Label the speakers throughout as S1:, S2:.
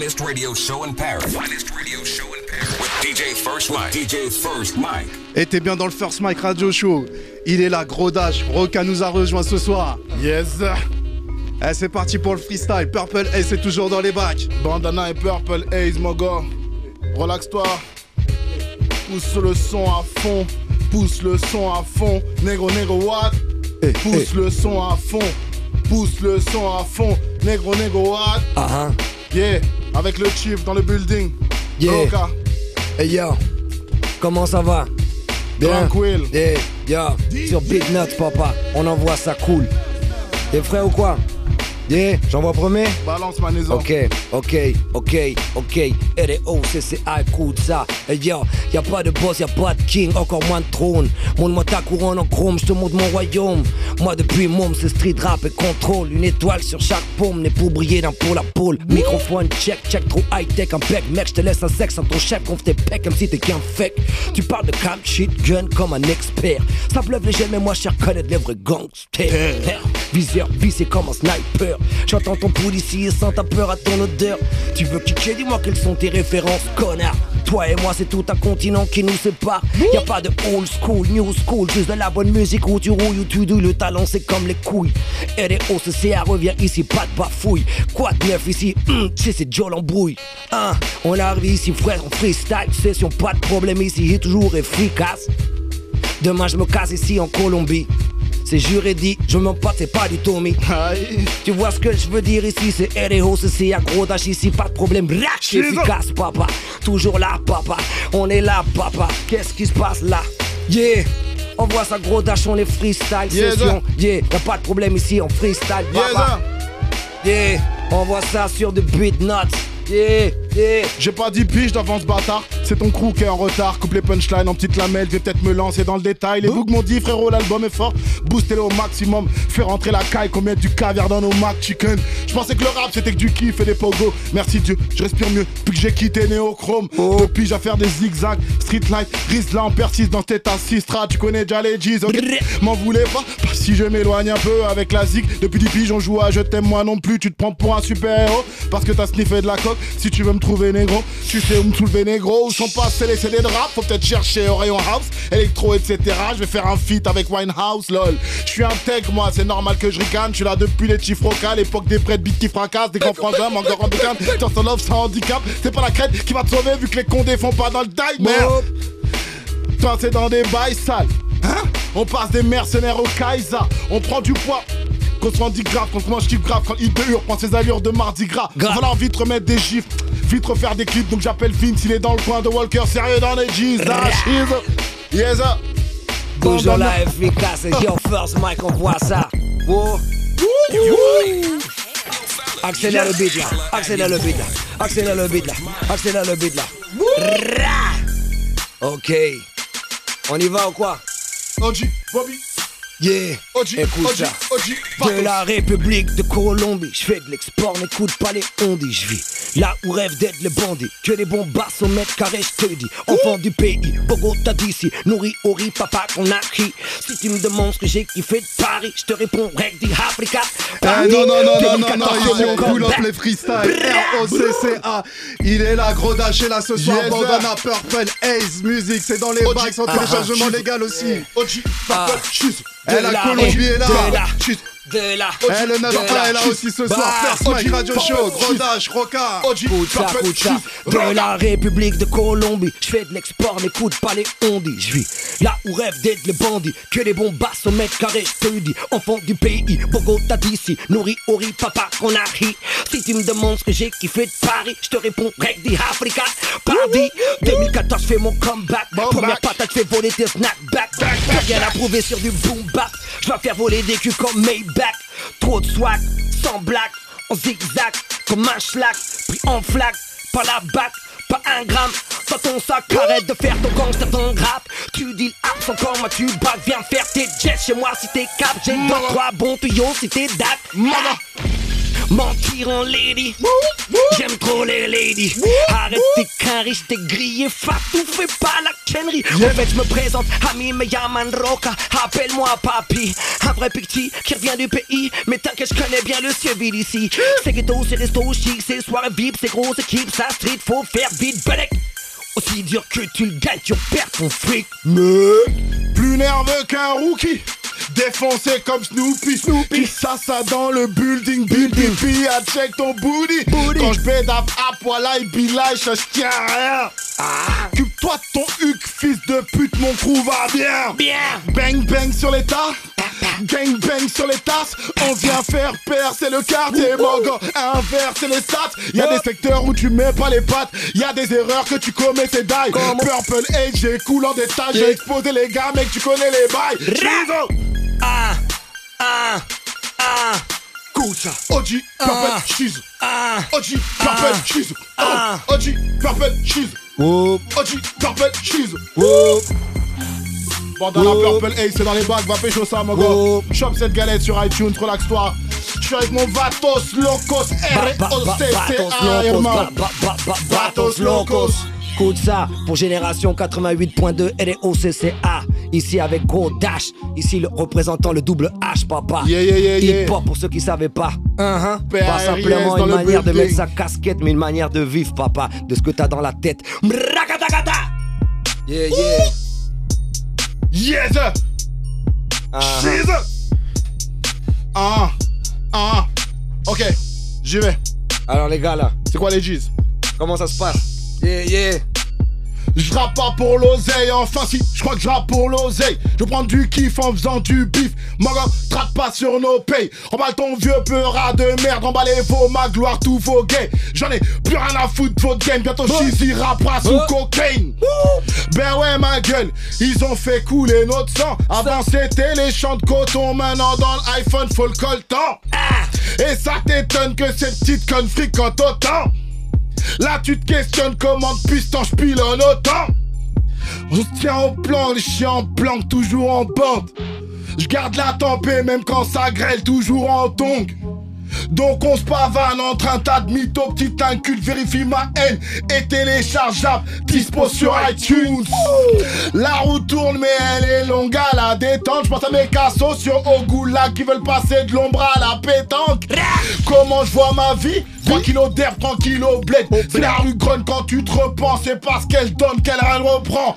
S1: finest radio show in Paris. Finest radio show in Paris. With DJ First Mike. DJ First Mike.
S2: Et t'es bien dans le First Mike Radio Show. Il est là, gros dash. Roca nous a rejoint ce soir.
S3: Yes.
S2: Eh, c'est parti pour le freestyle. Purple Ace c'est toujours dans les bacs.
S3: Bandana et Purple Haze, mon gars. Relax-toi. Pousse le son à fond. Pousse le son à fond. Négro, négro, what?
S2: Eh,
S3: Pousse le son à fond. Pousse le son à fond. Négro, négro, what?
S4: Ah hein.
S3: Yeah. Avec le chief dans le building.
S4: Yeah. Hey yo, comment ça va? Bien.
S3: Tranquille.
S4: Yeah, yo, sur Big Nuts, papa, on envoie ça cool. T'es frais ou quoi? Yeah, j'envoie premier
S3: Balance ma maison.
S4: Ok, ok, ok, ok. RDO, CCA, écoute ça. Hey yo, y'a pas de boss, y'a pas de king, encore moins de trône. Montre-moi ta couronne en chrome, je te montre mon royaume. Moi depuis môme, c'est street rap et contrôle. Une étoile sur chaque paume, n'est pour briller d'un pôle à pôle. Microphone, check, check, trop high tech, un bec. Mec, je te laisse un sexe sans ton chef, gonfle tes pecs comme si t'es qu'un fake. Tu parles de cam, shit, gun comme un expert. Ça les jeunes, mais moi, je reconnaître les vrais gangsters. Viseur, vissé comme un sniper. J'entends ton policier sans ta peur à ton odeur. Tu veux kicker, dis-moi quelles sont tes références, connard. Toi et moi, c'est tout un continent qui nous sépare. Y a pas de old school, new school, juste de la bonne musique où tu rouilles ou tu douilles. Le talent, c'est comme les couilles. Et les OCCA revient ici, pas de bafouille. Quoi de neuf ici Hum, Tu sais, c'est Joe l'embrouille. Hein, on arrive ici, frère, en freestyle. Session, pas de problème ici, est toujours efficace. Demain, je me casse ici en Colombie. C'est juridique, je m'en pas, c'est pas du Tommy.
S3: Aïe.
S4: Tu vois ce que je veux dire ici, c'est RDO, c'est à gros dash ici, pas de problème. Rack, efficace, papa. Toujours là, papa. On est là, papa. Qu'est-ce qui se passe là? Yeah! On voit ça gros dash, on est freestyle
S3: Yes,
S4: session. Yeah, y'a pas de problème ici, on freestyle,
S3: Yes,
S4: papa. Yeah, on voit ça sur de beat nuts. Yeah, yeah.
S3: J'ai pas dit pige d'avance bâtard, c'est ton crew qui est en retard. Coupe les punchlines en petites lamelles, je vais peut-être me lancer dans le détail. Les bougs m'ont dit frérot l'album est fort, boostez-le au maximum, fais rentrer la caille, qu'on mette du caviar dans nos Mac Chicken. Je pensais que le rap c'était que du kiff et des pogos. Merci Dieu, je respire mieux depuis que j'ai quitté Néochrome. Depuis j'ai à faire des zigzags, street light, là on persiste dans tête assistra, tu connais déjà les G's, M'en voulez pas, pas si je m'éloigne un peu avec la zig. Depuis 10 piges on joue à je t'aime moi non plus, tu te prends pour un super héros parce que t'as sniffé de la coque. Si tu veux me trouver négro, tu sais où me soulever négro. Sont les CD de rap, faut peut-être chercher au rayon house, électro, etc. Je vais faire un feat avec Winehouse, lol. Je suis un tech, moi, c'est normal que je ricane. Je suis là depuis les chiffres l'époque des prêts de beats qui fracassent, des grands frangins, encore en boucan. Dans son love sans handicap, c'est pas la crête qui va te sauver vu que les condés font pas dans le die, merde. Toi, c'est dans des bails sales. Hein? On passe des mercenaires au Kaiser. On prend du poids. Qu'on se rend dit grave, qu'on se mange grave, quand il de hurle, prend ses allures de mardi gras. Voilà, vite remettre des chiffres, vite refaire des clips. Donc j'appelle Vince, il est dans le coin de Walker, sérieux dans les jeans. Ah, cheese. Yes, sir. Bandana.
S4: là, efficace. Yo, first mic, on voit ça. Accélère le beat là, accélère le beat là, accélère le beat là, accélère le beat là. Ok, on y va ou quoi?
S3: OG, Bobby,
S4: Yeah,
S3: OG,
S4: écoute
S3: OG,
S4: ça.
S3: OG,
S4: De la République de Colombie, je fais de l'export, n'écoute pas les ondis, je vis là où rêve d'être le bandit, que les bombasses au mètre carré, je te dis, enfant du pays, Bogota d'ici, nourri au riz, papa qu'on a ri. Si tu me demandes ce que j'ai kiffé de Paris, je te réponds, règle d'Africa.
S2: Eh, non, non, non, non, non, non, on pull up les freestyles. R-O-C-C-A. Il est là, gros est là ce soir. Bandana, Purple, Ace, musique, c'est dans les bacs, sans
S3: Ah,
S2: téléchargement légal aussi.
S3: OG,
S4: Ah.
S3: Cheese.
S4: De
S2: Eh, la Colombie est là. Chut.
S4: De la.
S2: Eh, le 9
S4: de la-
S2: est là aussi ce soir. First Radio Show, dash, Roca.
S4: De la République de Colombie, je fais de l'export, n'écoute pas les ondis. Je vis là où rêve d'être le bandit, que les bombasses au mètre carré, je te dis. Enfant du pays, Bogota d'ici, nourri au riz, papa qu'on a ri. Si tu me demandes ce que j'ai kiffé de Paris, je te réponds règle d'Africa. Pardi, 2014, fais mon comeback. Première
S3: back.
S4: patate, fais voler tes snackbacks. Plus rien à prouver sur du boom bap. Je vais faire voler des culs comme Maybach. Trop de swag, sans blague, en zigzag, comme un schlag, pris en flag, par la bac, pas un gramme. Dans ton sac, arrête de faire ton gangster, ton rap. Tu dis l'abs encore, moi tu bats, viens faire tes jets chez moi si t'es cap. J'ai deux, trois bons tuyaux si t'es dac. Mentir en lady, j'aime trop les ladies. Arrête tes caries, t'es grillé, fatou, fais pas la Henry. En fait, je me présente, Ami Meyaman Roca. Appelle-moi Papi. Un vrai petit qui revient du pays. Mais t'inquiète, je connais bien le civil ici. C'est ghetto, c'est resto chic, c'est soirée VIP, c'est grosse équipe, ça street, faut faire vite, balek. Aussi dur que tu le gagnes, tu perds ton fric.
S3: Mais plus nerveux qu'un rookie. Défoncé comme Snoopy, Snoopy. Ça, ça dans le building, building. Puis à check ton booty. Quand je à à voilà, il bilage, je tiens rien.
S4: Ah.
S3: Occupe-toi de ton huc, fils de pute, mon crew va bien.
S4: Bien.
S3: Bang bang sur les tas. Gang bang sur les tasses, on vient faire percer le quartier, mon gars. Inverser les stats. Y a des secteurs où tu mets pas les pattes. Y a des erreurs que tu commets, c'est die. Purple Age, j'ai cool en détail. J'ai exposé les gars, mec, tu connais les bails.
S4: Ah, ah, ah.
S3: Kusa. OG, Purple, Chizo.
S4: Ah.
S3: OG, Purple, Chizo.
S4: Ah.
S3: OG, Purple.
S4: Whoop,
S3: OG, Purple, Chizo. Bandana
S4: Oh.
S3: Purple Ace, c'est dans les bacs, va pécho ça, mon
S4: Oh.
S3: gars. Chope cette galette sur iTunes, relaxe-toi. Je suis avec mon Vatos Locos, R-O-C-C-A, Batos
S4: locos. Écoute ça, pour Génération 88.2 ROCCA. Ici avec Gros Dash. Ici le représentant le double H, papa.
S3: Yeah, yeah, yeah, yeah.
S4: Hip-hop pour ceux qui savaient pas.
S3: PRS
S4: Pas simplement une manière de mettre sa casquette, mais une manière de vivre, papa. De ce que t'as dans la tête. Yeah, yeah.
S3: Yes!
S4: Ah,
S3: Cheese! Ah, ah. Ok, j'y vais.
S4: Alors les gars là,
S3: C'est quoi les G's?
S4: comment ça se passe? Yeah, yeah.
S3: Je rappe pas pour l'oseille, enfin si, je crois que je rappe pour l'oseille. Je prends du kiff en faisant du bif. Mon gars, trappe pas sur nos payes. Remballe ton vieux peurat de merde, remballez vos ma gloire, tous vos gays. J'en ai plus rien à foutre de votre game, bientôt Cheesy rappera sous cocaine. Ben ouais, ma gueule, ils ont fait couler notre sang. Avant c'était les champs de coton, maintenant dans l'iPhone, faut le coltan. Et ça t'étonne que ces petites connes fréquentent autant. Là tu te questionnes comment depuis ce temps je autant. On se tient au plan, les chiens en planque toujours en bande. Je garde la tempée même quand ça grêle toujours en tongue donc on se pavane entre un tas de mythos, petit inculte, vérifie ma haine et téléchargeable, dispo sur iTunes. La route tourne mais elle est longue à la détente. Je pense à mes cassos sur Ogula qui veulent passer de l'ombre à la pétanque. Comment je vois ma vie? 3 kilos d'herbe, 3 kilos bled. C'est la rue grogne quand tu te repenses, c'est parce qu'elle donne qu'elle reprend.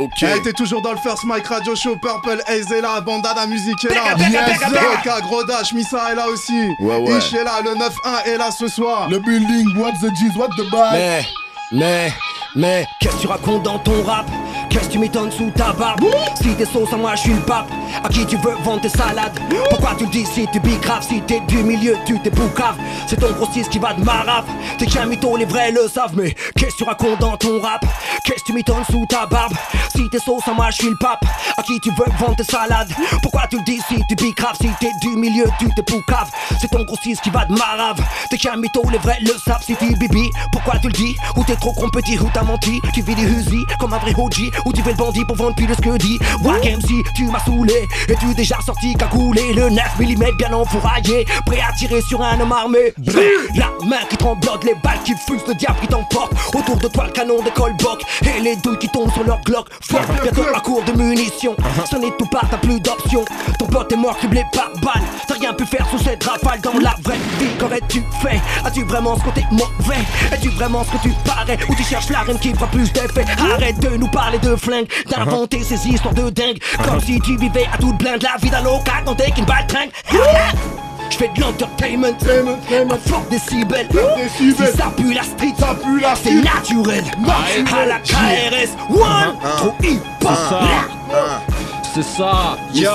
S3: Ok.
S2: Elle était toujours dans le First Mike Radio Show, Purple Haze est là, Bandana Music est là, Yes. Roca, Gros Dash, Missa est là aussi,
S3: Ouais, ouais.
S2: Ish est là, le 9-1 est là ce soir.
S3: Le building, what the G's, what the bag.
S4: Mais, mais, mais, qu'est-ce que tu racontes dans ton rap? Qu'est-ce que tu m'étonnes sous ta barbe? Si t'es sauce à moi, je suis le pape. À qui tu veux vendre tes salades? Pourquoi tu le dis si tu grave? Si t'es du milieu, tu t'es boucave. C'est ton grossiste qui va de marave. T'es qu'un mytho, les vrais le savent. Mais qu'est-ce que tu racontes dans ton rap? Qu'est-ce que tu m'étonnes sous ta barbe? Si t'es sauce à moi, je suis le pape. À qui tu veux vendre tes salades? Pourquoi tu le dis si tu grave? Si t'es du milieu, tu t'es boucave. C'est ton grossiste qui va de marave. T'es qu'un mytho, les vrais le savent. Si tu bibi, pourquoi tu le dis? Ou t'es trop compétit, ou t'as menti? Tu vis des husy comme un vrai OG Ou tu fais le bandit pour vendre plus de ce que dit Wack MC, tu m'as saoulé Et tu déjà sorti cagoulé Le 9 mm bien enfouraillé Prêt à tirer sur un homme armé. La main qui tremblote, les balles qui fusent Le diable qui t'emporte. Autour de toi le canon des colbocs Et les douilles qui tombent sur leur glock Fuck, bientôt à court de munitions. Ça n'est tout part, t'as plus d'options. Ton pote est mort criblé par balle. T'as rien pu faire sous cette rafale. Dans la vraie vie, qu'aurais-tu fait? As-tu vraiment ce côté mauvais? Es-tu vraiment ce que tu parais? Ou tu cherches la reine qui fera plus d'effet Arrête de nous parler de flingue D'inventer ces histoires de dingue. Comme si tu vivais à toute blinde La vie d'un local quand t'es qu'une balle Je fais de l'entertainment. À fort décibels. Si ça pue la street
S3: Ça pue la
S4: C'est naturel. À la KRS One Trop hip-hop
S5: C'est ça,
S3: Yes,
S5: yo.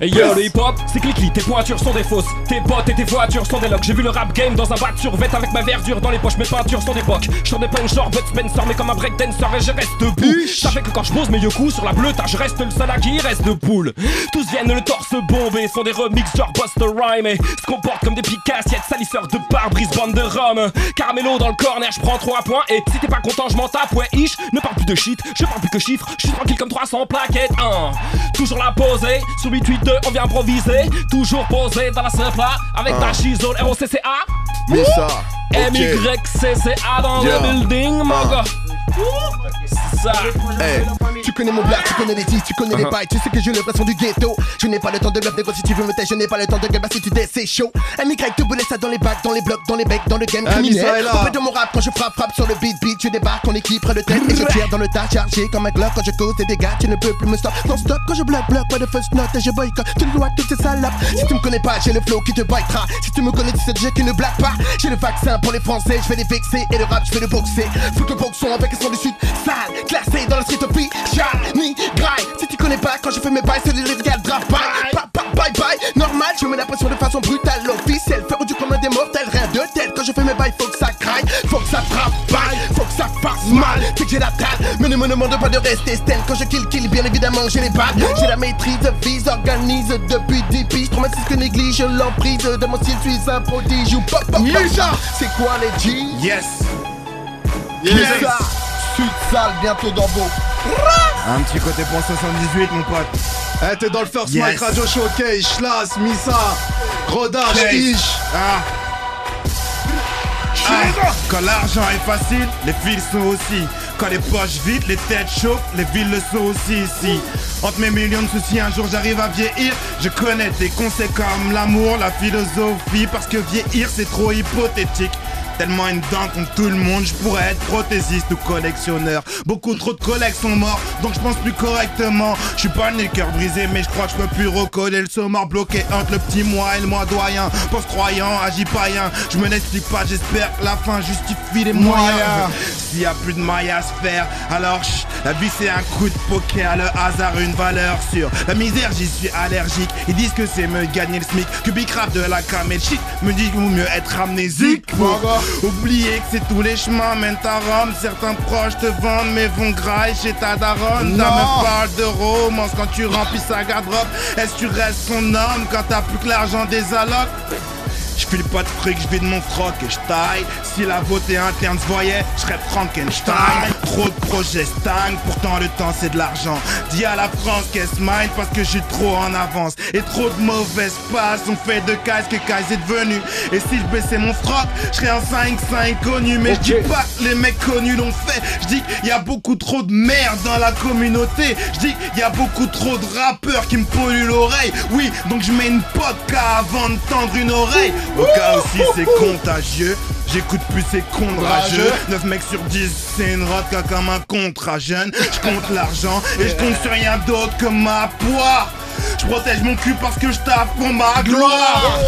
S5: Et yo, le hip-hop, c'est cliquis, tes pointures sont des fausses, tes potes et tes voitures sont des locs. J'ai vu le rap game dans un bac sur vêt avec ma verdure dans les poches, mes peintures sont des bocs. Je des punch genre Bud Spencer, mais comme un breakdancer et je reste debout. Je savais que quand je pose mes coups sur la bleue, je reste le seul à qui reste de poule. Tous viennent le torse bombé, font des remixes genre Buster Rhyme et se comportent comme des picassiettes salisseurs de pare-brise, bande de rhum. Caramello dans le corner, je prends 3 points et si t'es pas content, je m'en tape. Ouais, ish, ne parle plus de shit, je parle plus que chiffres, je suis tranquille comme 300 plaquettes. Hein. Toujours la posée, sur 882, on vient improviser. Toujours posé dans la simpla avec ta chisole ROCCA.
S3: Mais ça.
S5: MYCCA dans le building, mon
S3: Ah.
S5: gars. Ça.
S6: Hey, tu connais mon black, tu connais les dis, tu connais les bails, tu sais que j'ai le son du ghetto. Je n'ai pas le temps de bluff, négro si tu veux me taire, je n'ai pas le temps de gueule, bah si tu dis c'est chaud. MY te boulait ça dans les bacs, dans les blocs, dans les becs, dans le game criminel. Au de mon rap, quand je frappe, frappe sur le beat, beat, tu débarques en équipe, près de tête et je tire dans le tas, chargé comme un glock quand je cause des dégâts, tu ne peux plus me stop. Non stop quand je bloque, bloque, pas de first note et je boycott, tu dois toutes ces salopes. Si tu me connais pas, j'ai le flow qui te bitera. Si tu me connais, tu sais déjà qui ne blague pas. J'ai le vaccin pour les français, je vais les vexer et le rap, je vais le boxer. Faut que boxons avec un son du sud, sale, classé dans le street ni graille. Si tu connais pas, quand je fais mes bails, c'est les gars drap bye, pa- bye bye. Normal, je mets la pression de façon brutale, officielle. Faire du commun des mortels, rien de tel. Quand je fais mes bails, faut que ça craille, faut que ça travaille, faut que ça fasse mal. C'est que j'ai la dalle, mais ne me demande pas de rester stèle. Quand je kill, kill, bien évidemment, j'ai les balles. J'ai la maîtrise, vise, organise depuis 10 pistes. Traumatise que néglige l'emprise de mon style, suis un prodige. ou Pop, pop. C'est quoi les G?
S7: Yes.
S6: Qui ça? Sud sale, bientôt dans vos.
S7: Un petit côté point 78, mon pote.
S2: Eh, t'es dans le First
S7: Yes.
S2: Mic Radio Showcase, Schlas, Missa, Rodage. Ish.
S7: Ah. Ah. Quand l'argent est facile, les fils sont aussi. Quand les poches vides, les têtes chauffent, les villes le sont aussi ici. Entre mes millions de soucis, un jour j'arrive à vieillir. Je connais des conseils comme l'amour, la philosophie, parce que vieillir c'est trop hypothétique. Tellement une dent contre tout le monde, je pourrais être prothésiste ou collectionneur. Beaucoup trop de collègues sont morts, donc je pense plus correctement. Je suis pas né le cœur brisé, mais je crois que je peux plus recoller le saumon bloqué entre le petit moi et le moi doyen. Pense croyant, agis païen. Je me n'explique pas, j'espère que la fin justifie les moyens. S'il y a plus de mailles à se faire, alors chut, la vie c'est un coup de poker, le hasard une valeur sûre. La misère, j'y suis allergique. Ils disent que c'est me gagner le SMIC, que Big Rap de la cam et shit me dit qu'il vaut mieux être amnésique. Oubliez que c'est tous les chemins mènent à Rome. Certains proches te vendent mais vont grailler chez ta daronne. Ta meuf parle de romance quand tu remplis sa garde-robe. Est-ce que tu restes son homme quand t'as plus que l'argent des allocs? Je file pas de fric, je vide mon froc et je taille. Si la beauté interne se voyait, je serais Frankenstein. Trop de projets stagnent, pourtant le temps c'est de l'argent. Dis à la France qu'elle se mine parce que je suis trop en avance. Et trop de mauvaises passes ont fait de Kais que Kais est devenu. Et si je baissais mon froc, je serais un 5-5 connu. Mais je dis pas que les mecs connus l'ont fait. Je dis qu'il y a beaucoup trop de merde dans la communauté. Je dis qu'il y a beaucoup trop de rappeurs qui me polluent l'oreille. Oui, donc je mets une podcast avant de tendre une oreille. Au cas où si c'est contagieux, j'écoute plus ces cons rageux. 9 mecs sur 10, c'est une rodka comme un contrat jeune. Je compte l'argent et je compte sur rien d'autre que ma poire. Je protège mon cul parce que je pour ma gloire.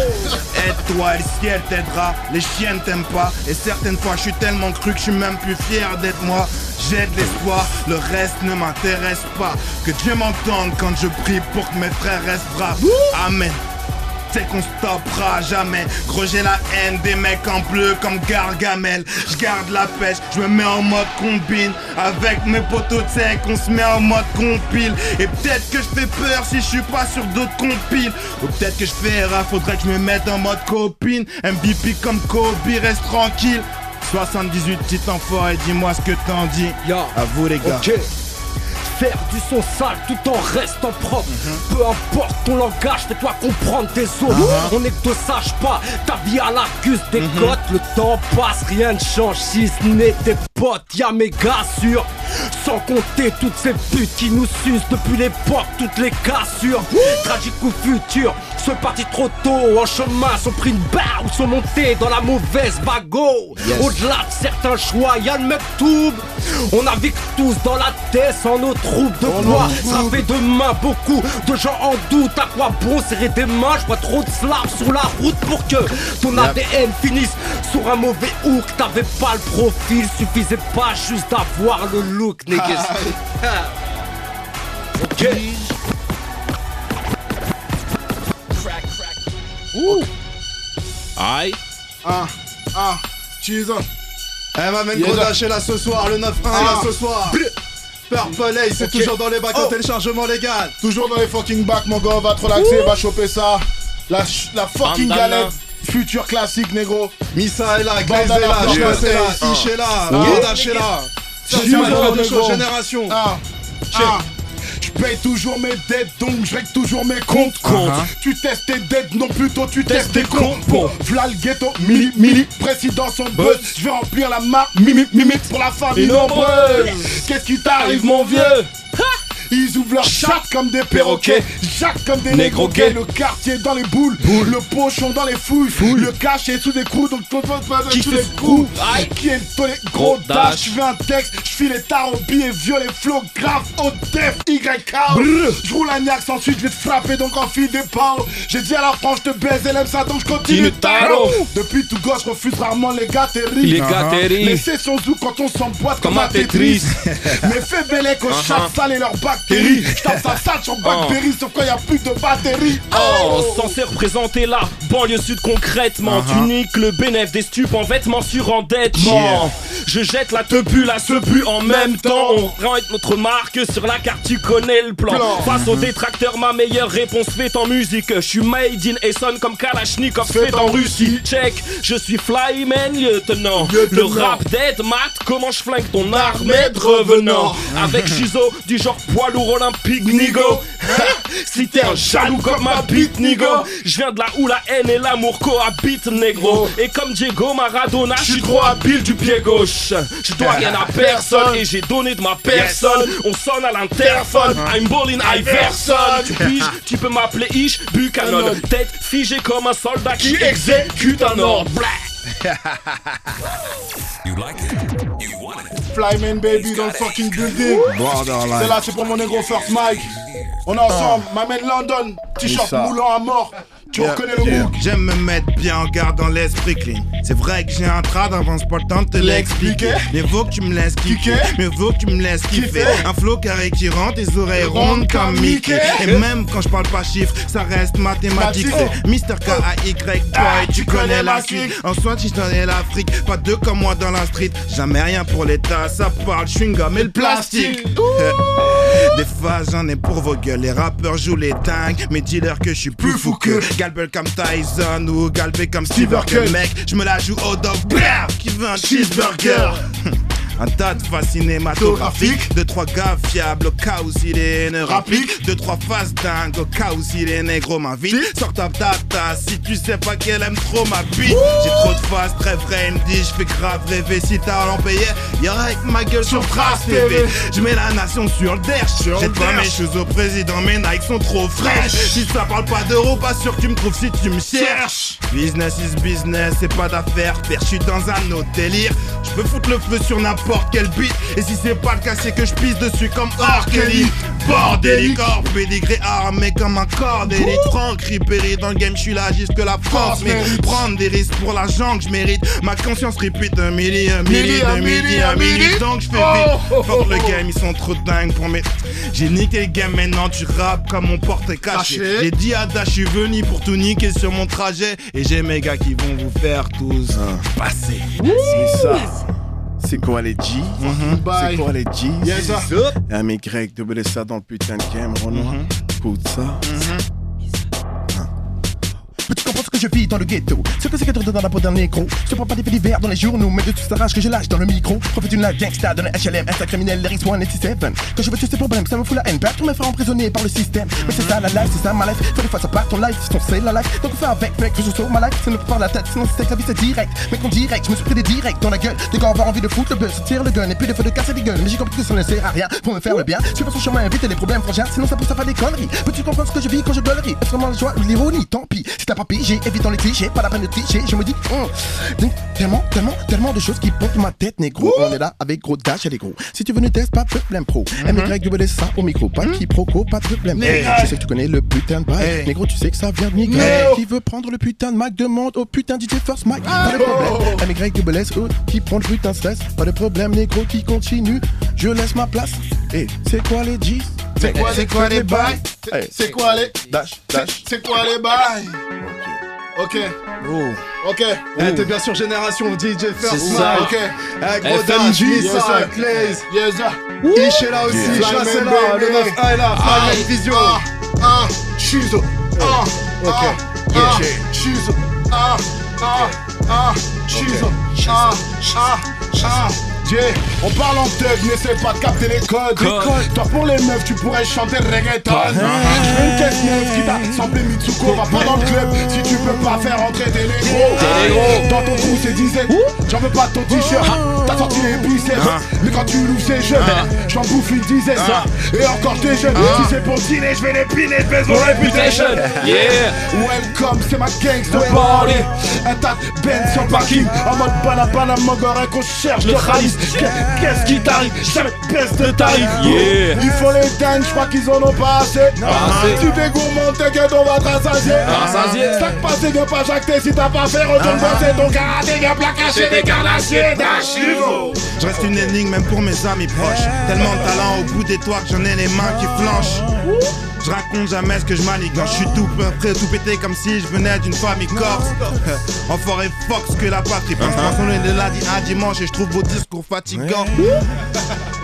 S7: Aide-toi et le ciel t'aidera. Les chiennes t'aiment pas. Et certaines fois, je suis tellement cru que je suis même plus fier d'être moi. J'ai de l'espoir, le reste ne m'intéresse pas. Que Dieu m'entende quand je prie pour que mes frères restent braves. Amen. C'est qu'on stoppera jamais. J'ai la haine des mecs en bleu comme Gargamel. Je garde la pêche, je me mets en mode combine. Avec mes potos, sais qu'on se met en mode compile. Et peut-être que je fais peur si je suis pas sur d'autres compiles. Ou peut-être que je fais erreur, faudrait que je me mette en mode copine. MVP comme Kobe, reste tranquille. 78 petits enfants et dis-moi ce que t'en dis.
S8: Ya.
S7: À vous les gars.
S8: Faire du son sale tout en restant propre. Peu importe ton langage, fais-toi comprendre tes autres. On est que te sache pas, ta vie à l'arcus des côtes. Le temps passe, rien ne change si ce n'est tes potes. Y'a mes gars sûrs. Sans compter toutes ces putes qui nous sucent depuis l'époque, toutes les cassures. Tragique ou futur, ceux partis trop tôt en chemin sont pris une barre ou sont montés dans la mauvaise bagot. Au-delà de certains choix, y'a le Mektoub. On navigue tous dans la tête sans nos troupes de bois. Ça fait demain beaucoup de gens en doute. À quoi bon serrer des mains? Je vois trop de slaves sur la route pour que ton ADN finisse sur un mauvais hook. T'avais pas le profil, suffisait pas juste d'avoir le look, niggas. ok.
S5: Aïe.
S7: Ah, ah, cheese.
S2: Eh, m'amène
S7: Yes,
S2: Grodage est là ce soir, le 9-1 est
S7: Ah.
S2: là ce soir. Purple Haze, c'est toujours dans les bacs
S7: Oh.
S2: au téléchargement légal.
S7: Toujours dans les fucking bacs, mon gars. Va te relaxer, va choper ça. La, ch- la fucking
S5: Bandana.
S7: galette. Futur classique, négro.
S2: Missa est là, Glaze est là, Schloss est là,
S7: Haze.
S2: Ish est là. Grodage est là. Ça, c'est
S7: négro.
S2: show, génération.
S7: Ah, ah. Je
S3: paye toujours mes dettes, donc je règle toujours mes comptes.
S5: Compte.
S3: Tu testes tes dettes, non plutôt tu testes tes
S5: tes
S3: comptes.
S5: comptes.
S3: Bon, v'là le ghetto, mili, mili, président son buzz. Je vais remplir la marque, mimi, mimi, pour la famille nombreuse. Qu'est-ce qui t'arrive,
S5: Arrive
S3: mon vieux Ils ouvrent leurs chattes comme des perroquets, jacques comme des négro
S5: Négro
S3: gays,
S5: gay.
S3: le quartier dans les boules, le pochon dans les fouilles, le cash est sous des coups, donc ton pote pas
S5: Qui
S3: sous les coups. Qui est le gros
S5: dash,
S3: je fais un texte, je file les tarots, billets, violet, flow, grave, au def, YK. Je roule un axe, ensuite je vais te frapper, donc enfile des pao. J'ai dit à la France, je te baise, elle aime ça, donc je continue. Depuis tout gosse, je refuse rarement les gâteries.
S5: Les gâteries.
S3: Les sessions zouk quand on s'emboîte comme, un Tetris. Mais fais bélec aux chats sales et leurs bactéries. Je tape ça sale sur Blackberry, sauf quand y a plus de batterie.
S5: Oh, censé représenter la banlieue sud concrètement. Tu niques le bénéfice des stupes en vêtements sur endettement. Je jette la tebu, la sebu en même temps. On rend notre marque sur la carte, tu connais le plan.
S3: Plan.
S5: Face aux détracteurs, ma meilleure réponse fait en musique. Je suis made in Essonne comme Kalachnikov fait en Russie. Check, je suis flyman lieutenant. Le rap dead mat, comment je flingue ton armée de revenants? Avec Shizo du genre poids lourd olympique nigo. si t'es un jaloux comme ma bite nigo, je viens de là où la haine et l'amour cohabitent négro. Et comme Diego Maradona, je suis trop habile du pied gauche. Je dois rien à personne et j'ai donné de ma personne. On sonne à l'interphone, I'm ballin' Iverson. Tu piges, tu peux m'appeler Ish Buchanan. Tête figée comme un soldat qui exécute un ordre. Blah.
S1: You like it? You want it?
S3: Flyman baby dans le fucking building. C'est là, c'est pour mon négro First Mike. On est ensemble, m'amène London. T-shirt moulant à mort. Tu
S7: Yeah,
S3: reconnais le
S7: yeah. J'aime me mettre bien en garde dans l'esprit clean. C'est vrai que j'ai un trad, avance pas le temps de te l'expliquer. Mais vaut que tu me laisses kiffer,
S3: Kicker?
S7: mais vaut que tu me laisses kiffer. Un flow carré qui rend tes oreilles rondes comme Mickey. Et même quand je parle pas chiffres, ça reste mathématique. C'est Mister K-A-Y, boy, tu connais la suite. En soi, tu connais l'Afrique, pas deux comme moi dans la street. Jamais rien pour l'État, ça parle chewing-gum et le plastique. Des phases, j'en ai pour vos gueules. Les rappeurs jouent les dingues, mes dealers que je suis plus fou que. Galbel comme Tyson ou galbé comme Steve. Mec, je me la joue au dog. Qui veut un cheeseburger? Un tas de phases cinématographiques. Deux trois gars fiables au cas où s'il est ne rapplique Deux trois phases dingues au cas où s'il est négro m'invite Sors ta tata si tu sais pas qu'elle aime trop ma bite. J'ai trop de phases très vraies, il me dit je fais grave rêver. Si t'as l'en payer, y'aura avec ma gueule sur Trace TV Je mets la nation sur le derche. J'ai pas mes choses au président, mes Nike sont trop fraîches. Si ça parle pas d'euros, pas sûr que tu me trouves si tu me cherches. Business is business, c'est pas d'affaires Père, je suis dans un autre délire. Je peux foutre le feu sur n'importe quel beat. Et si c'est pas le cas, c'est que je pisse dessus comme R. Kelly. Bordélique, hors pédigré armé comme un corps d'élite. Franck Ripéry, dans le game, je suis là jusque la force. Mérite Prendre des risques pour l'argent que je mérite. Ma conscience répète un milli, un milli, un milli, un milli Donc je fais vite, fuck le game, ils sont trop dingues pour mes... J'ai niqué le game, maintenant tu rappes comme mon portrait caché.
S3: Caché.
S7: J'ai dit à Da, je suis venu pour tout niquer sur mon trajet. Et j'ai mes gars qui vont vous faire tous passer.
S9: C'est ça. C'est quoi les G
S3: Bye.
S9: C'est quoi les G
S3: Yes, sir.
S9: Un Y, double ça dans le putain de game, Renoir. Écoute ça.
S6: Mais tu comprends ce que je vis dans le ghetto. Ce que c'est qu'être dans la peau d'un négro. Je prends pas des faits dans les journaux Mais de toute sa rage que je lâche dans le micro. Profite d'une live gangsta dans le HLM Insta criminel, et T7 Quand je veux tuer ces problèmes, ça me fout la haine. Perdre mes frères emprisonnés par le système. Mais c'est ça la life, c'est ça ma life. Faut des fois ça part ton life, sinon c'est la life. Donc on fait avec, mec, que je sauve ma life C'est ne par la tête, sinon c'est que la vie c'est direct. Mais qu'on direct, je me suis pris des directs dans la gueule. De gars avoir envie de foutre le buzz, tire le gun. Et puis des fois de casser des gueules. Mais j'ai compris que ça ne sert à rien pour me faire le bien. Je pas son chemin, éviter les problèmes frangins Sinon ça pousse à faire des conneries. Peux-tu comprendre ce que je vis quand je galerie Est-ce vraiment la joie ou l'ironie Tant pis, si pas pigé, évitons les clichés Pas la peine de tricher, je me dis hum. Donc, Tellement, tellement, tellement de choses qui portent ma tête négro. On est là avec gros dash et les gros. Si tu veux nous tester, pas de problème pro. MY ça au micro, pas de quiproquo, pas de problème. Je sais que tu connais le putain de bail. Négro tu sais que ça vient de Nico Qui veut prendre le putain de Mac demande au putain DJ First Mike Pas de problème. Eux qui prend le putain de stress. Pas de problème négro qui continue. Je laisse ma place. Et c'est quoi les G's
S3: C'est quoi, les bails? C'est quoi les.
S9: Dash, dash.
S3: C'est quoi les bails? Ok. Ok.
S2: Eh, T'es bien sûr Génération DJ First. Mike.
S3: Ok.
S2: Eh, gros
S3: yes,
S2: Missa. Claze.
S3: Yes.
S2: Ish est là aussi. Chasse est là, le
S3: baby.
S2: 9 est là, Flyman Vision.
S3: Ah, ah, Shizo. Ah,
S2: Ok.
S3: ah, ah, Shizo. Ah, ah, ah, Shizo. Ah, ah, ah, On parle en thug, n'essaie pas de capter les codes. Toi pour les meufs, tu pourrais chanter reggaeton. Une caisse neuve qui t'a semblé Mitsuko. Va pas dans le club si tu peux pas faire entrer tes négros. Dans ton trou, c'est dizaines. J'en veux pas ton t-shirt. T'as sorti les biceps. Mais quand tu l'ouvres, c'est jeune. J'en bouffe une dizaine. Et encore t'es jeune. Si c'est pour dîner, je vais les piner. Je mon reputation.
S5: Yeah.
S3: Welcome, c'est ma gangster party Un tas de sur parking En mode banabana, mogorin qu'on cherche le Qu'est-ce qui t'arrive? Jamais baisse de tarif.
S5: Yeah.
S3: Il faut les dingues, je crois qu'ils en ont pas assez.
S5: Assez.
S3: Si t'es gourmand, t'inquiète, on va te rassasier.
S5: Rassasier.
S3: Sac passé, viens pas jacter Si t'as pas fait, retourne bosser ton karaté Viens plat cacher des carnassiers d'archives
S7: Je reste une énigme même pour mes amis proches. Tellement de talent au bout des toits que j'en ai les mains qui flanchent. Je raconte jamais ce que je manigance. Je suis tout prêt, tout pété comme si je venais d'une famille corse. en forêt Fox que la patrie. Pense qu'on est de lundi à dimanche et je trouve vos discours fatigants.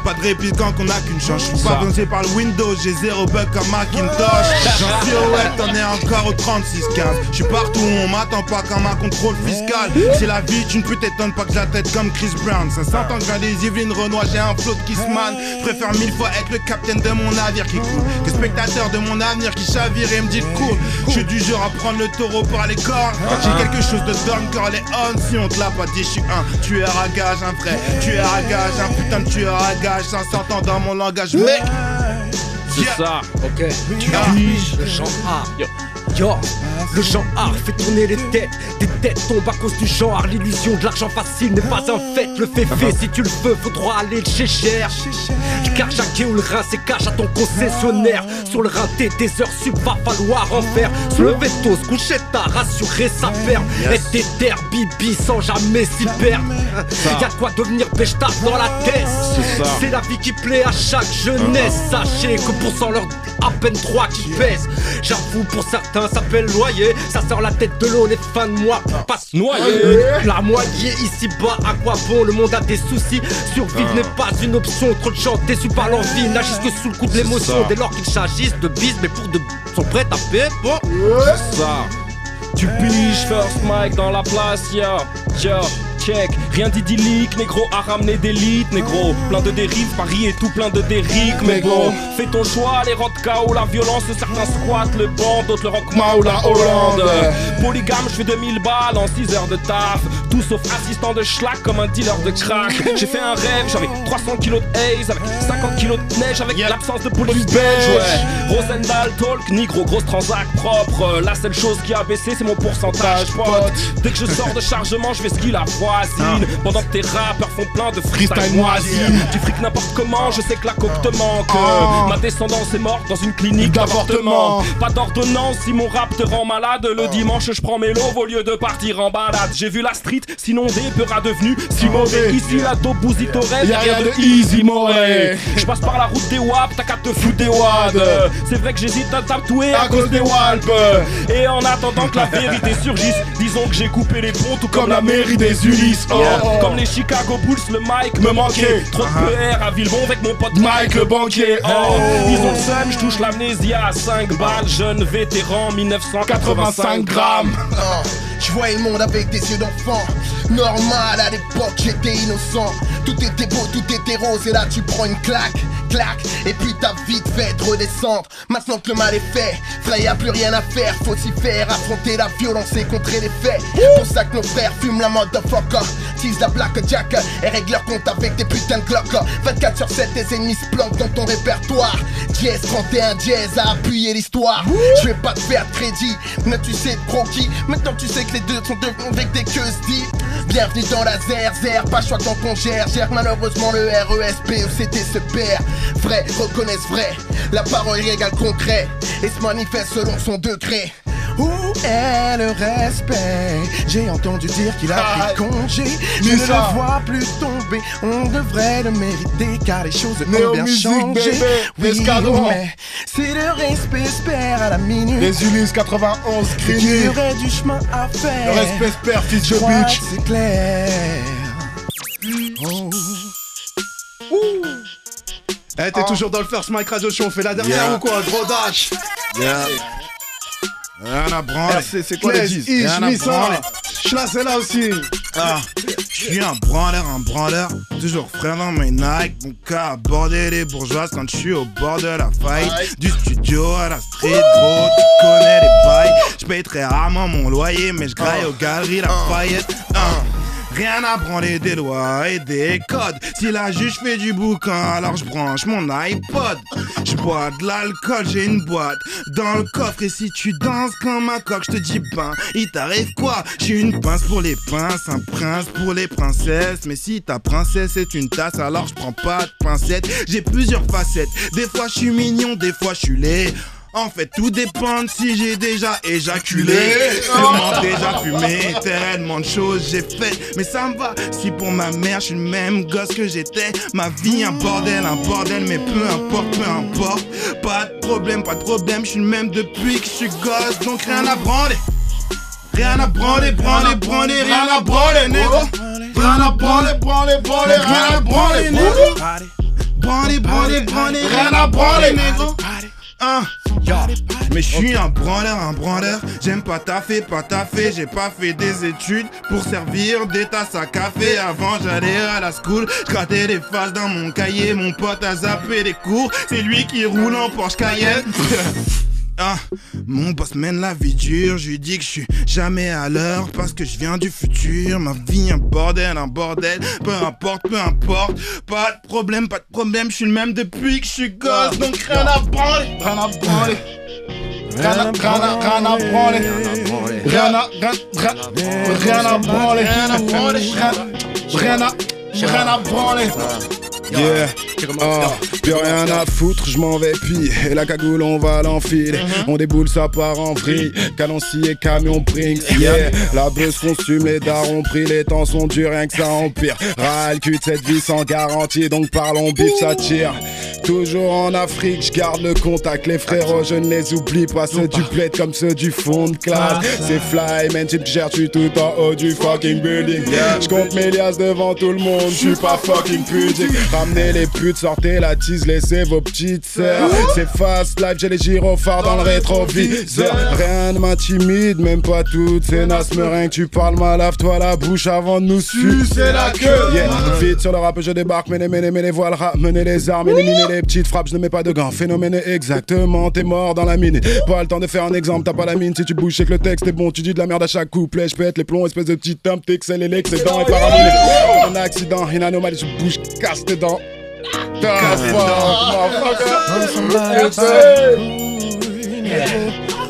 S7: Pas de répliquant qu'on a qu'une chance. Je suis pas balancé par le Windows, j'ai zéro bug comme Macintosh. J'en silhouette, on est encore au 36-15. Je suis partout on m'attend pas comme un contrôle fiscal. C'est la vie, tu ne peux t'étonner pas que la tête comme Chris Brown. Ça s'entend que j'ai des Yvelines Renoir, j'ai un flot de Kissman. Préfère mille fois être le capitaine de mon navire qui coule que spectateur de mon avenir qui chavire et me dit cool. Je suis du genre à prendre le taureau par les cornes. Quand j'ai quelque chose de Don Corleone, si on te l'a pas dit, je suis un tueur à gage, un vrai tueur à gage, un putain de tueur à gage. Ça s'entend dans mon langage, mec.
S5: C'est
S7: Yeah.
S5: ça.
S4: Ok, tu piges le genre art. Yo, le genre art fait tourner les têtes. Des têtes tombent à cause du genre. L'illusion de l'argent facile n'est pas un fait. Le fait fait, si tu le veux, faudra aller le chez cher. Car Jacquet ou le rein, c'est cash à ton concessionnaire. Sur le rinté, des heures sub, va falloir en faire. Se lever tôt, se coucher tard, rassurer sa ferme. Être déter, bibi sans jamais s'y perdre. Y'a quoi devenir béchtard dans la tête. C'est la vie qui plaît à chaque jeunesse. Sachez que pour cent leur à peine trois qui pèsent. J'avoue, pour certains, ça fait le loyer. Ça sort la tête de l'eau, les fins de mois pas
S5: Noyé.
S4: La moitié ici bas, à quoi bon? Le monde a des soucis. Survivre n'est pas une option. Trop de gens déçus par l'envie n'agissent que sous le coup de l'émotion. Dès lors qu'ils s'agissent de bise, mais pour de sont prêts à payer. Bon.
S5: ça. Tu piges first mic dans la place, yo, yo, Rien d'idyllique, négro a ramené d'élite, négro. Plein de dérives, Paris est tout plein de dériques, mais bon. Fais ton choix, les rodka ou la violence, certains squattent le banc, d'autres le rockma ou la Hollande. Polygame, je fais 2000 balles en 6 heures de taf. Tout sauf assistant de schlack comme un dealer de crack. J'ai fait un rêve, j'avais 300 kilos de haze avec 50 kilos de neige avec l'absence de police belge, ouais. Rosendal, talk, nigro, grosse transac propre. La seule chose qui a baissé, c'est mon pourcentage, pote. Dès que je sors de chargement, je ce qu'il la voisine. Pendant que tes rappeurs font plein de freestyle
S3: Freestyle
S5: moisi. Tu friques n'importe comment, je sais que la coque te manque.
S3: Oh.
S5: Ma descendance est morte dans une clinique
S3: D'avortement.
S5: d'avortement. Pas d'ordonnance si mon rap te rend malade. Le dimanche, je prends mes lots au lieu de partir en balade. J'ai vu la street s'inonder, peur a devenu si mauvais. Ici, la dope bousille t'aurais,
S3: Y'a rien de easy, moré.
S5: Je passe par la route des WAP, t'as qu'à te foutre des wads. C'est vrai que j'hésite à tatouer
S3: À cause des walpes
S5: et en attendant que la vérité surgisse, disons que j'ai coupé les ponts tout
S3: Comme la mairie des Ulysses oh, oh.
S5: Comme les Chicago Bulls, le mic me manquait. Trop de PR à Villebon avec mon pote
S3: Mike le banquier.
S5: Oh, ils ont le seum, je touche l'amnésie à 5 balles, jeune vétéran 1985
S3: 85 grammes.
S6: Oh, Je voyais le monde avec des yeux d'enfant. Normal, à l'époque j'étais innocent. Tout était beau, tout était rose, et là tu prends une claque, et puis t'as vite fait de redescendre. Maintenant que le mal est fait, frère, y a plus rien à faire. Faut s'y faire, affronter la violence et contrer les faits. Pour ça que nos frères fument la motherfucker, tease la black jack, et règle leur compte avec des putains de cloques. 24 sur 7, tes ennemis se planquent dans ton répertoire. Dièse 31 dièse à appuyer l'histoire. Je vais pas te faire crédit, mais tu sais de croquis. Maintenant tu sais que les deux sont devenus avec des queues dit. Bienvenue dans la ZER, pas choix tant qu'on gère. Gère malheureusement le RESP, OCT se perd. Vrai, reconnaissent vrai, la parole égale concret. Et se manifeste selon son degré. Où est le respect? J'ai entendu dire qu'il a
S3: Ah,
S6: pris congé. Je ne le vois plus tomber. On devrait le mériter car les choses ont bien changé. Oui, mais c'est le respect, espère à la minute.
S3: Les Ulysses 91
S6: Il y aurait du chemin à faire.
S3: Le respect fils de bitch
S6: que c'est clair. Oh.
S2: Eh, t'es toujours dans le First Mike Radio Show, on fait la dernière
S7: Yeah.
S2: ou quoi Gros dash
S7: Yeah. Rien à branler.
S2: Eh, C'est quoi les
S7: Claise,
S2: 10
S7: Rien à branler.
S2: Schla c'est là aussi
S7: Ah, je suis un branleur, un branleur, toujours frère dans mes Nike. Mon cas aborder les bourgeoises quand je suis au bord de la faille. Du studio à la street, gros, tu connais les bails. Je paye très rarement mon loyer, mais je graille aux galeries Lafayette. Ah. Rien à branler des lois et des codes. Si la juge fait du bouquin, alors je branche mon iPod. Je bois de l'alcool, j'ai une boîte dans le coffre. Et si tu danses comme un coq, je te dis ben, il t'arrive quoi? J'ai une pince pour les pinces, un prince pour les princesses. Mais si ta princesse est une tasse, alors je prends pas de pincette. J'ai plusieurs facettes. Des fois je suis mignon, des fois je suis laid. En fait, tout dépend de si j'ai déjà éjaculé, sûrement déjà fumé, tellement de choses j'ai faites, mais ça me va. Si pour ma mère, je suis le même gosse que j'étais, ma vie un bordel, un bordel, mais peu importe, peu importe. Pas de problème, pas de problème, je suis le même depuis que je suis gosse, donc rien à branler. Rien à branler, branler, branler, rien à branler, négro. Rien à branler, branler, branler, rien à branler, négro. Branler, branler, branler, rien à branler, négro. Mais je suis un branleur, un branleur. J'aime pas taffer, pas taffer. J'ai pas fait des études pour servir des tasses à café. Avant j'allais à la school, je les faces dans mon cahier. Mon pote a zappé les cours. C'est lui qui roule en Porsche Cayenne. Ah, mon boss mène la vie dure, je lui dis que je suis jamais à l'heure parce que je viens du futur. Ma vie un bordel, un bordel, peu importe, peu importe. Pas de problème, pas de problème, je suis le même depuis que je suis gosse, donc rien à branler, rien à branler. Rien à, rien à, rien à branler. Rien à, rien, rien à branler. Rien à branler. Rien à, rien à branler.
S10: Yeah, ah, plus rien à foutre, je m'en vais puis Et la cagoule on va l'enfiler On déboule ça part en vrille. Calancier et camion Prinks Yeah, la buzz consume les darons pris Les temps sont durs rien que ça empire. Ras le cul de cette vie sans garantie Donc parlons bif ça tire Toujours en Afrique, je garde le contact. Les frérots, je ne les oublie pas. Ceux du bled comme ceux du fond de classe. C'est fly, man, tu gères, tu tout en haut du fucking building. Je compte mes liasses devant tout le monde, je suis pas fucking pudique. Ramenez les putes, sortez la tease, laissez vos petites sœurs. C'est fast life, j'ai les gyrophares dans le rétroviseur. Rien ne m'intimide, même pas toutes ces nasses rien que tu parles mal, lave-toi la bouche avant de nous sucer la queue. Yeah, vite sur le rap, je débarque, menez, menez, menez, voiles, ramenez les armes, éliminez les petites frappes, je ne mets pas de gants. Phénomène exactement, t'es mort dans la mine. Pas le temps de faire un exemple, t'as pas la mine. Si tu bouges, c'est que le texte est bon. Tu dis de la merde à chaque couplet, je pète les plombs, espèce de petit temp, t'excelles et l'excédent est paranoïde. Un accident, une anomalie, je bouge, casse tes dents.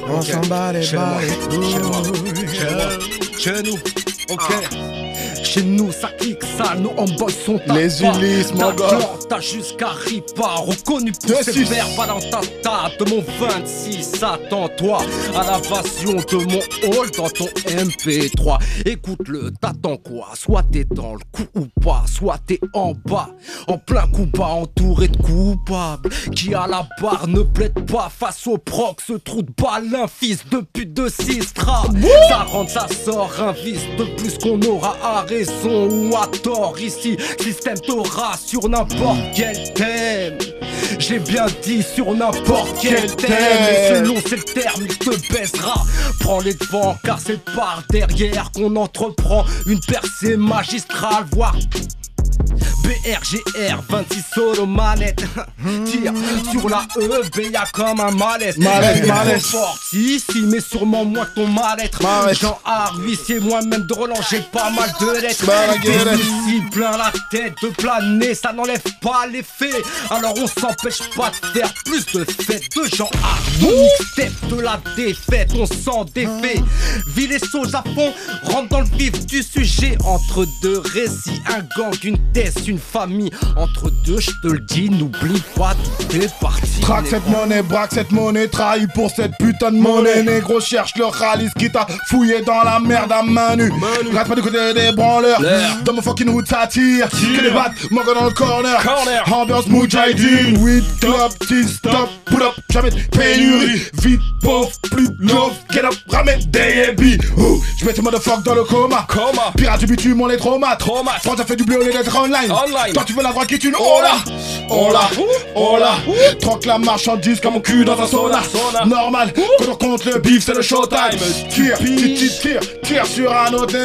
S8: On s'en bat les Chez nous, ok. Chez nous, ça kick, ça, nous on bosse son tas.
S10: Les Ulysses, mon gars.
S8: T'as jusqu'à Ripa, reconnu pour ses dans ta table de mon 26. Attends-toi à l'invasion de mon hall dans ton MP3. Écoute-le, t'attends quoi Soit t'es dans le coup ou pas, soit t'es en bas, en plein coup bas, entouré de coupables. Qui à la barre ne plaide pas face au proc, ce trou de balle, un fils de pute de Sistra. Ça rentre, ça sort, un vice de plus qu'on aura arrêté ou à tort ici. Système t'aura sur n'importe quel thème. J'ai bien dit sur n'importe quel thème. Et selon ces termes, il te baissera. Prends les devants car c'est par derrière qu'on entreprend une percée magistrale, voire BRGR 26 solo manette Tire sur la E, y'a comme un malaise.
S10: Malaise, malaise.
S8: ici mais sûrement moins que ton mal-être. Jean Harvissier moi-même de Roland j'ai pas mal de lettres. Ici plein la tête de planer Ça n'enlève pas l'effet. Alors on s'empêche pas de faire plus de fêtes. De Jean Harvissier Step de la défaite on s'en défait Ville et sauge à fond Rentre dans le vif du sujet. Entre deux récits Un gang, une thèse, une famille. Entre deux, je te le dis, n'oublie pas tout est parti.
S10: Traque cette monnaie, braque cette monnaie, trahi pour cette putain de monnaie. Négro cherche le ralice qui t'a fouillé dans la merde à main nue. Reste pas du côté des branleurs. Dans mon fucking route, ça tire. Que des battes, gars dans le corner. Ambiance Mujahideen, weed club, stop, pull up, jamais de pénurie. Vite, pauvre, plus love, get up, ramène des yébis. Je mets ce motherfucker dans le coma.
S5: Coma.
S10: Pirate du bitume, on les traumates.
S5: Traumates.
S10: Quand t'as fait du au lieu d'être online.
S5: Online.
S3: Toi tu veux la droite qui tue Oh là. Oh là. Oh là. Troque la marchandise comme mon cul dans un sauna. Normal. Quand on compte le bif c'est le showtime. Tire, tire, tire, sur un autre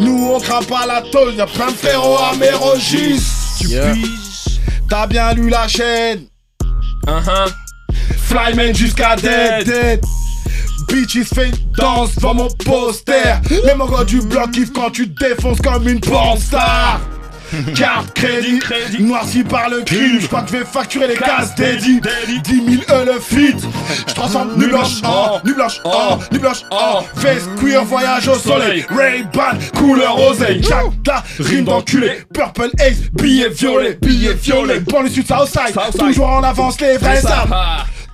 S3: Nous on craint pas la tôle. Y'a plein de frérots à Mérogis Tu piges. T'as bien lu la chaîne.
S5: Uh-huh.
S3: Flyman jusqu'à dead, dead. Bitches fait une danse devant mon poster. Les mogos du bloc kiffent quand tu défonces comme une porn star. Carte crédit,
S5: Crédit.
S3: noirci par le crime. Je crois que je vais facturer les cases dédiées. 10 000 E le fit. Je transforme nu blanche en, nu blanche en, nu blanche en. Veste queer, voyage au soleil. Ray-Ban, couleur oseille. Jacta, rime d'enculé. Purple Ace, billet violet, billet violet. Pour le sud Southside,
S5: Southside.
S3: toujours en avance les vrais sables.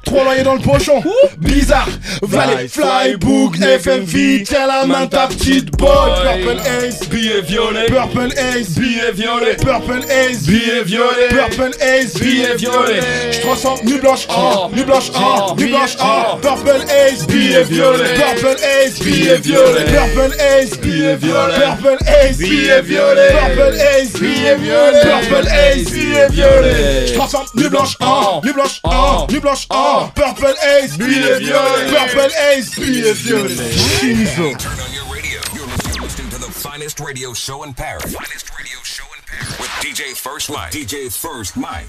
S5: Ah.
S3: Trop loyer dans le pochon, bizarre. Valet, Flybook, FMV, tiens la main ta petite boy. Purple Ace,
S5: Billet violet.
S3: Purple Ace,
S5: Billet violet.
S3: Purple Ace,
S5: Billet violet.
S3: Purple Ace,
S5: Billet violet.
S3: Je transforme nu blanche en,
S5: Oh.
S3: nu blanche en,
S5: Oh.
S3: nu blanche en. Purple Ace,
S5: Billet violet.
S3: Purple Ace,
S5: Billet violet.
S3: Purple Ace,
S5: Billet violet.
S3: Purple Ace,
S5: Billet violet.
S3: Purple Ace,
S5: Billet violet.
S3: Purple Ace, billet violet. Je transforme nu blanche en,
S5: En.
S3: nu blanche en,
S5: En.
S3: nu blanche en. Purple Ace,
S5: Billet violet.
S3: Purple Ace, billet violet. Chizo.
S1: Turn on your radio. You're listening, you're listening to the finest radio show in Paris. Finest radio show in Paris with DJ First Mike. DJ First Mike.